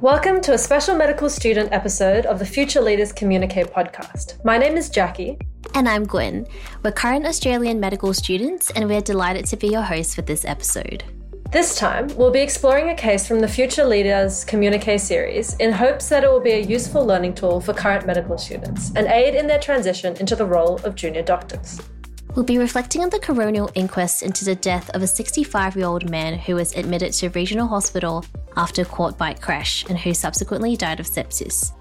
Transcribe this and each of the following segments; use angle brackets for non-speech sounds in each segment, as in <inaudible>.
Welcome to a special medical student episode of the Future Leaders Communique podcast. My name is Jackie. And I'm Gwen. We're current Australian medical students, and we're delighted to be your hosts for this episode. This time, we'll be exploring a case from the Future Leaders Communique series in hopes that it will be a useful learning tool for current medical students and aid in their transition into the role of junior doctors. We'll be reflecting on the coronial inquest into the death of a 65 year old man who was admitted to regional hospital after a quad bike crash and who subsequently died of sepsis.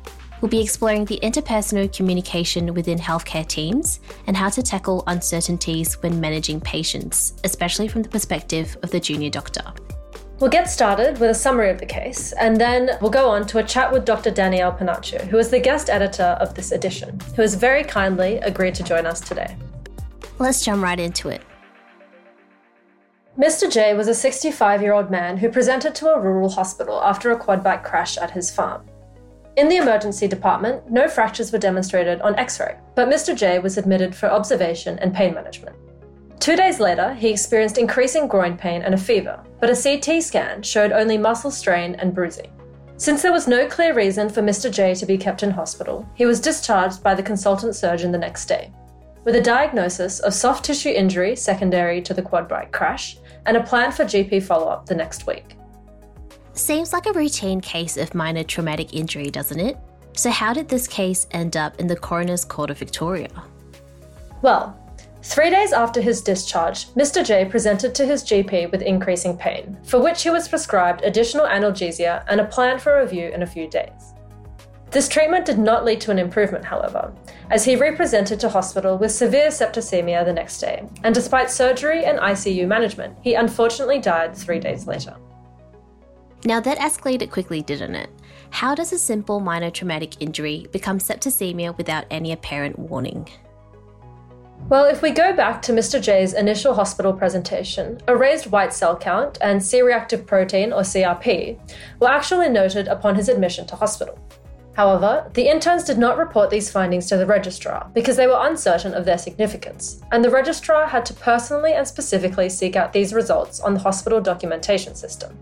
We'll be exploring the interpersonal communication within healthcare teams and how to tackle uncertainties when managing patients, especially from the perspective of the junior doctor. We'll get started with a summary of the case, and then we'll go on to a chat with Dr. Danielle Panaccio, who is the guest editor of this edition, who has very kindly agreed to join us today. Let's jump right into it. Mr. J was a 65 year old man who presented to a rural hospital after a quad bike crash at his farm. In the emergency department, no fractures were demonstrated on x ray, but Mr. J was admitted for observation and pain management. Two days later, he experienced increasing groin pain and a fever, but a CT scan showed only muscle strain and bruising. Since there was no clear reason for Mr. J to be kept in hospital, he was discharged by the consultant surgeon the next day with a diagnosis of soft tissue injury secondary to the quad bike crash and a plan for GP follow up the next week. Seems like a routine case of minor traumatic injury, doesn't it? So, how did this case end up in the Coroner's Court of Victoria? Well, three days after his discharge, Mr. J presented to his GP with increasing pain, for which he was prescribed additional analgesia and a plan for review in a few days. This treatment did not lead to an improvement, however, as he represented to hospital with severe septicemia the next day, and despite surgery and ICU management, he unfortunately died three days later. Now, that escalated quickly, didn't it? How does a simple minor traumatic injury become septicemia without any apparent warning? Well, if we go back to Mr. J's initial hospital presentation, a raised white cell count and C reactive protein, or CRP, were actually noted upon his admission to hospital. However, the interns did not report these findings to the registrar because they were uncertain of their significance, and the registrar had to personally and specifically seek out these results on the hospital documentation system.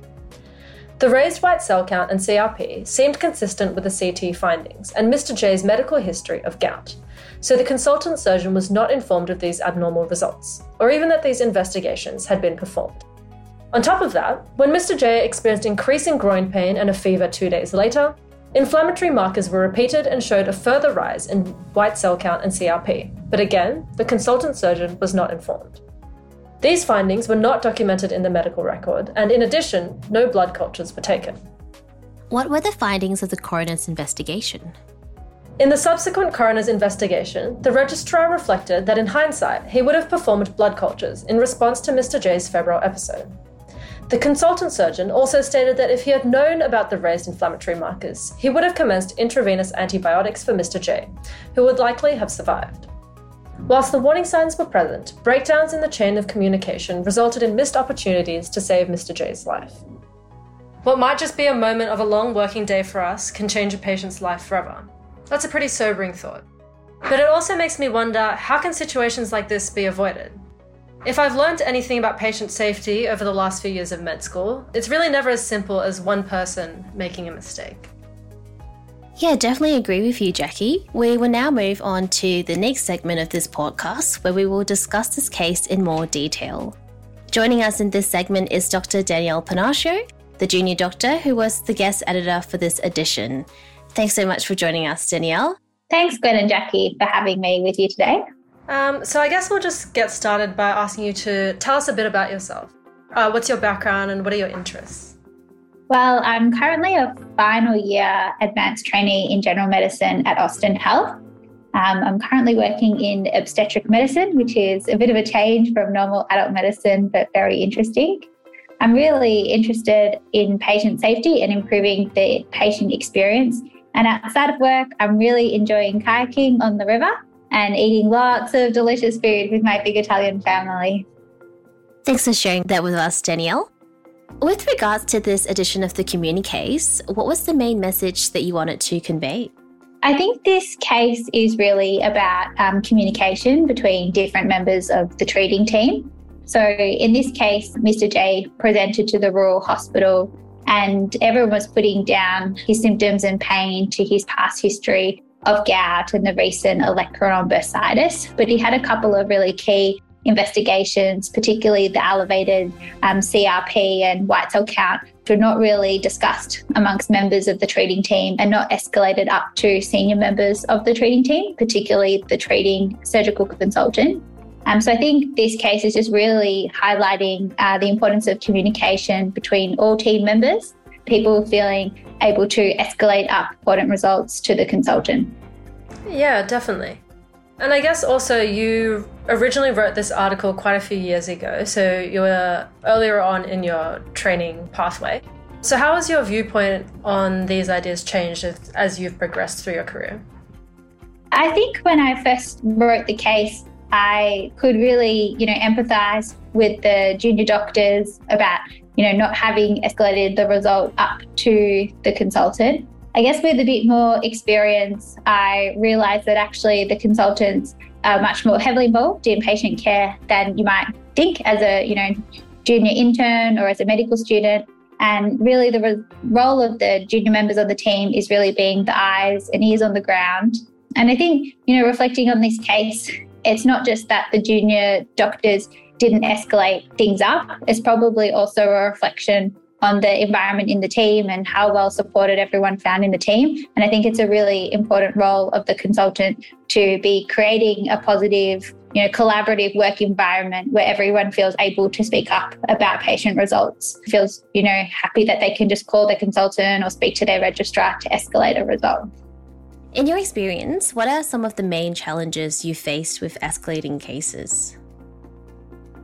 The raised white cell count and CRP seemed consistent with the CT findings and Mr. J's medical history of gout, so the consultant surgeon was not informed of these abnormal results, or even that these investigations had been performed. On top of that, when Mr. J experienced increasing groin pain and a fever two days later, Inflammatory markers were repeated and showed a further rise in white cell count and CRP, but again, the consultant surgeon was not informed. These findings were not documented in the medical record, and in addition, no blood cultures were taken. What were the findings of the coroner's investigation? In the subsequent coroner's investigation, the registrar reflected that in hindsight, he would have performed blood cultures in response to Mr. J's febrile episode. The consultant surgeon also stated that if he had known about the raised inflammatory markers, he would have commenced intravenous antibiotics for Mr. J, who would likely have survived. Whilst the warning signs were present, breakdowns in the chain of communication resulted in missed opportunities to save Mr. J's life. What might just be a moment of a long working day for us can change a patient's life forever. That's a pretty sobering thought. But it also makes me wonder how can situations like this be avoided? If I've learned anything about patient safety over the last few years of med school, it's really never as simple as one person making a mistake. Yeah, definitely agree with you, Jackie. We will now move on to the next segment of this podcast where we will discuss this case in more detail. Joining us in this segment is Dr. Danielle Panaccio, the junior doctor who was the guest editor for this edition. Thanks so much for joining us, Danielle. Thanks, Gwen and Jackie, for having me with you today. Um, so I guess we'll just get started by asking you to tell us a bit about yourself. Uh, what's your background and what are your interests? Well, I'm currently a final year advanced trainee in general medicine at Austin Health. Um, I'm currently working in obstetric medicine, which is a bit of a change from normal adult medicine, but very interesting. I'm really interested in patient safety and improving the patient experience. And outside of work, I'm really enjoying kayaking on the river and eating lots of delicious food with my big Italian family. Thanks for sharing that with us, Danielle. With regards to this edition of the Communiques, what was the main message that you wanted to convey? I think this case is really about um, communication between different members of the treating team. So, in this case, Mr. J presented to the Rural Hospital and everyone was putting down his symptoms and pain to his past history of gout and the recent olecranon bursitis. But he had a couple of really key investigations, particularly the elevated um, CRP and white cell count, were not really discussed amongst members of the treating team and not escalated up to senior members of the treating team, particularly the treating surgical consultant. Um, so I think this case is just really highlighting uh, the importance of communication between all team members, people feeling able to escalate up important results to the consultant. Yeah, definitely. And I guess also you originally wrote this article quite a few years ago, so you were earlier on in your training pathway. So, how has your viewpoint on these ideas changed as you've progressed through your career? I think when I first wrote the case, I could really, you know, empathize with the junior doctors about, you know, not having escalated the result up to the consultant. I guess with a bit more experience, I realized that actually the consultants are much more heavily involved in patient care than you might think as a, you know, junior intern or as a medical student. And really, the re- role of the junior members of the team is really being the eyes and ears on the ground. And I think, you know, reflecting on this case, it's not just that the junior doctors didn't escalate things up, it's probably also a reflection on the environment in the team and how well supported everyone found in the team. And I think it's a really important role of the consultant to be creating a positive, you know, collaborative work environment where everyone feels able to speak up about patient results, feels, you know, happy that they can just call their consultant or speak to their registrar to escalate a result. In your experience, what are some of the main challenges you faced with escalating cases?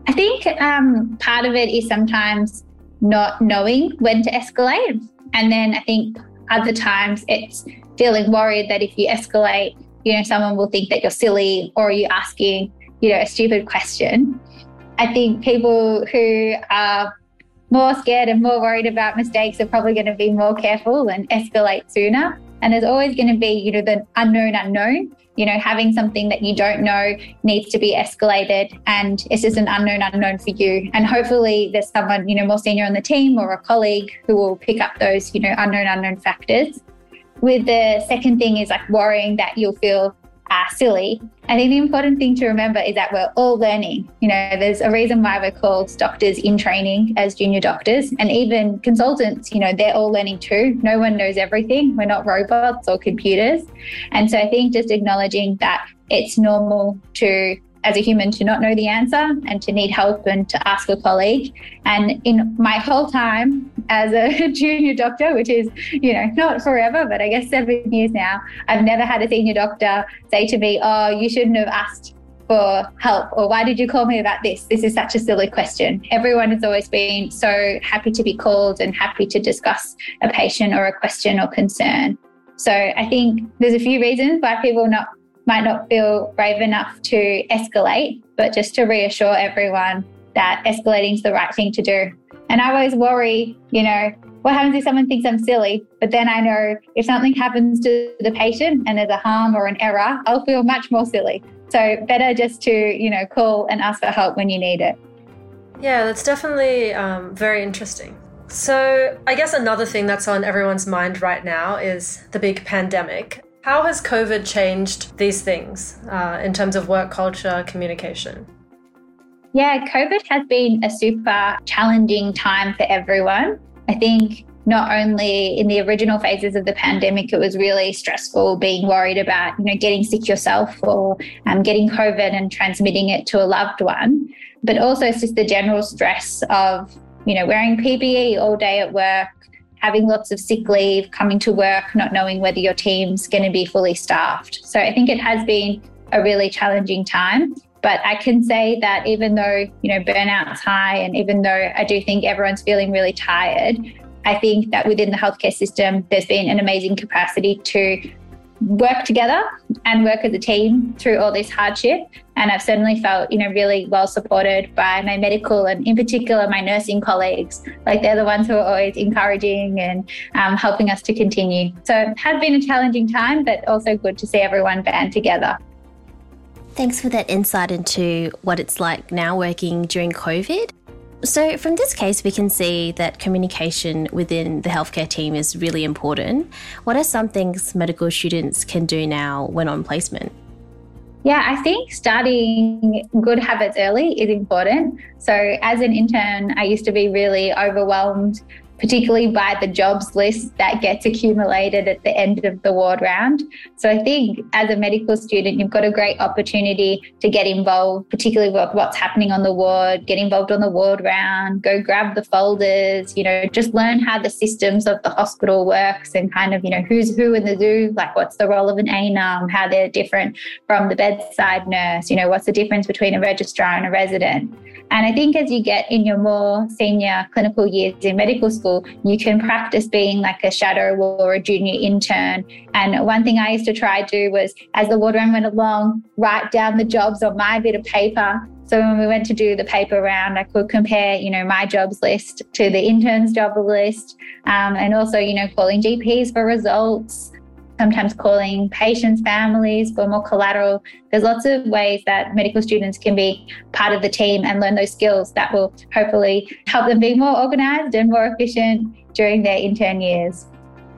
I think um, part of it is sometimes not knowing when to escalate. And then I think other times it's feeling worried that if you escalate, you know, someone will think that you're silly or you're asking, you know, a stupid question. I think people who are more scared and more worried about mistakes are probably going to be more careful and escalate sooner. And there's always going to be, you know, the unknown unknown you know, having something that you don't know needs to be escalated and it's just an unknown unknown for you. And hopefully there's someone, you know, more senior on the team or a colleague who will pick up those, you know, unknown unknown factors. With the second thing is like worrying that you'll feel uh, silly. I think the important thing to remember is that we're all learning. You know, there's a reason why we're called doctors in training as junior doctors, and even consultants, you know, they're all learning too. No one knows everything. We're not robots or computers. And so I think just acknowledging that it's normal to as a human to not know the answer and to need help and to ask a colleague. And in my whole time as a <laughs> junior doctor, which is, you know, not forever, but I guess seven years now, I've never had a senior doctor say to me, Oh, you shouldn't have asked for help or why did you call me about this? This is such a silly question. Everyone has always been so happy to be called and happy to discuss a patient or a question or concern. So I think there's a few reasons why people not might not feel brave enough to escalate, but just to reassure everyone that escalating is the right thing to do. And I always worry, you know, what happens if someone thinks I'm silly? But then I know if something happens to the patient and there's a harm or an error, I'll feel much more silly. So better just to, you know, call and ask for help when you need it. Yeah, that's definitely um, very interesting. So, I guess another thing that's on everyone's mind right now is the big pandemic. How has COVID changed these things uh, in terms of work culture, communication? Yeah, COVID has been a super challenging time for everyone. I think not only in the original phases of the pandemic, it was really stressful being worried about, you know, getting sick yourself or um, getting COVID and transmitting it to a loved one, but also it's just the general stress of, you know, wearing PPE all day at work, having lots of sick leave, coming to work, not knowing whether your team's going to be fully staffed. So I think it has been a really challenging time. But I can say that even though, you know, burnout's high and even though I do think everyone's feeling really tired, I think that within the healthcare system, there's been an amazing capacity to work together and work as a team through all this hardship. And I've certainly felt, you know, really well supported by my medical and in particular my nursing colleagues. Like they're the ones who are always encouraging and um, helping us to continue. So it has been a challenging time, but also good to see everyone band together. Thanks for that insight into what it's like now working during COVID. So, from this case, we can see that communication within the healthcare team is really important. What are some things medical students can do now when on placement? Yeah, I think starting good habits early is important. So, as an intern, I used to be really overwhelmed particularly by the jobs list that gets accumulated at the end of the ward round. So I think as a medical student, you've got a great opportunity to get involved, particularly with what's happening on the ward, get involved on the ward round, go grab the folders, you know, just learn how the systems of the hospital works and kind of, you know, who's who in the zoo, like what's the role of an ANUM, how they're different from the bedside nurse, you know, what's the difference between a registrar and a resident. And I think as you get in your more senior clinical years in medical school, you can practice being like a shadow or a junior intern. And one thing I used to try to do was, as the ward round went along, write down the jobs on my bit of paper. So when we went to do the paper round, I could compare, you know, my jobs list to the intern's job list, um, and also, you know, calling GPs for results, sometimes calling patients' families for more collateral. There's lots of ways that medical students can be part of the team and learn those skills that will hopefully help them be more organised and more efficient during their intern years.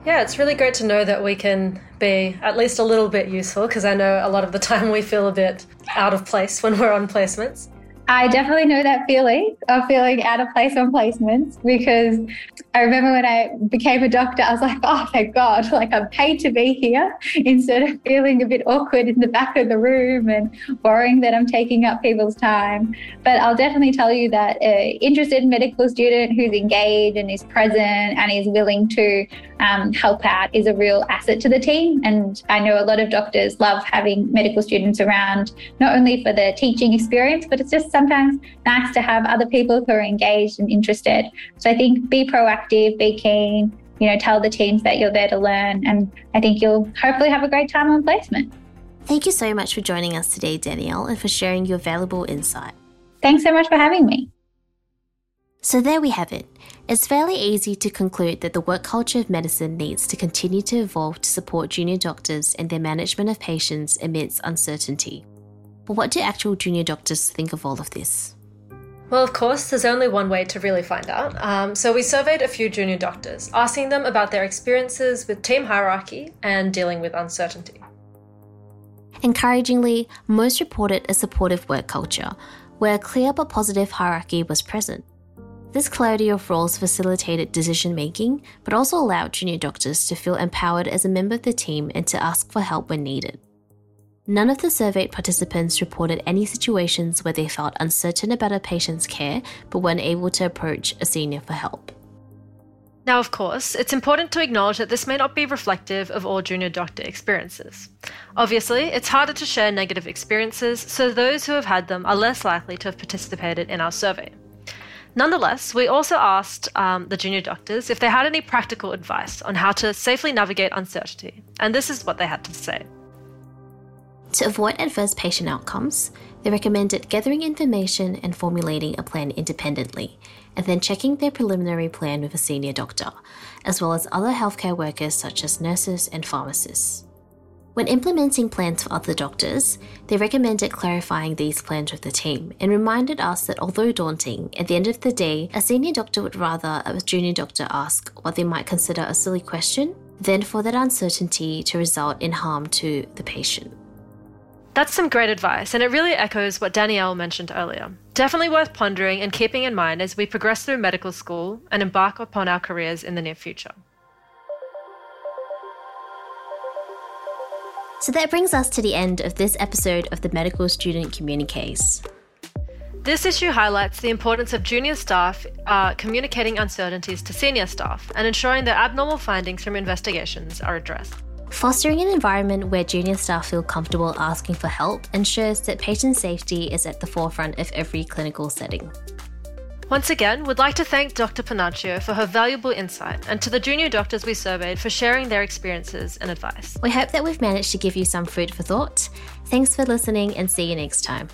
Yeah, it's really great to know that we can be at least a little bit useful because I know a lot of the <laughs> time we feel a bit out of place when we're on placements. I definitely know that feeling of feeling out of place on placements because I remember when I became a doctor, I was like, oh, thank God, <laughs> like I'm paid to be here instead of feeling a bit awkward in the back of the room and worrying that I'm taking up people's time. But I'll definitely tell you that an interested medical student who's engaged and is present and is willing to um, help out is a real asset to the team. And I know a lot of doctors love having medical students around, not only for the teaching experience, but it's just sometimes nice to have other people who are engaged and interested. So I think be proactive, be keen, you know, tell the teams that you're there to learn. And I think you'll hopefully have a great time on placement. Thank you so much for joining us today, Danielle, and for sharing your valuable insight. Thanks so much for having me. So there we have it. It's fairly easy to conclude that the work culture of medicine needs to continue to evolve to support junior doctors and their management of patients amidst uncertainty. But what do actual junior doctors think of all of this? Well, of course, there's only one way to really find out. Um, so we surveyed a few junior doctors, asking them about their experiences with team hierarchy and dealing with uncertainty. Encouragingly, most reported a supportive work culture, where a clear but positive hierarchy was present. This clarity of roles facilitated decision making, but also allowed junior doctors to feel empowered as a member of the team and to ask for help when needed. None of the surveyed participants reported any situations where they felt uncertain about a patient's care but weren't able to approach a senior for help. Now, of course, it's important to acknowledge that this may not be reflective of all junior doctor experiences. Obviously, it's harder to share negative experiences, so those who have had them are less likely to have participated in our survey. Nonetheless, we also asked um, the junior doctors if they had any practical advice on how to safely navigate uncertainty, and this is what they had to say. To avoid adverse patient outcomes, they recommended gathering information and formulating a plan independently, and then checking their preliminary plan with a senior doctor, as well as other healthcare workers such as nurses and pharmacists. When implementing plans for other doctors, they recommended clarifying these plans with the team and reminded us that although daunting, at the end of the day, a senior doctor would rather a junior doctor ask what they might consider a silly question than for that uncertainty to result in harm to the patient. That's some great advice, and it really echoes what Danielle mentioned earlier. Definitely worth pondering and keeping in mind as we progress through medical school and embark upon our careers in the near future. So that brings us to the end of this episode of the Medical Student Communiques. This issue highlights the importance of junior staff uh, communicating uncertainties to senior staff and ensuring that abnormal findings from investigations are addressed. Fostering an environment where junior staff feel comfortable asking for help ensures that patient safety is at the forefront of every clinical setting. Once again, we'd like to thank Dr. Panaccio for her valuable insight and to the junior doctors we surveyed for sharing their experiences and advice. We hope that we've managed to give you some food for thought. Thanks for listening and see you next time.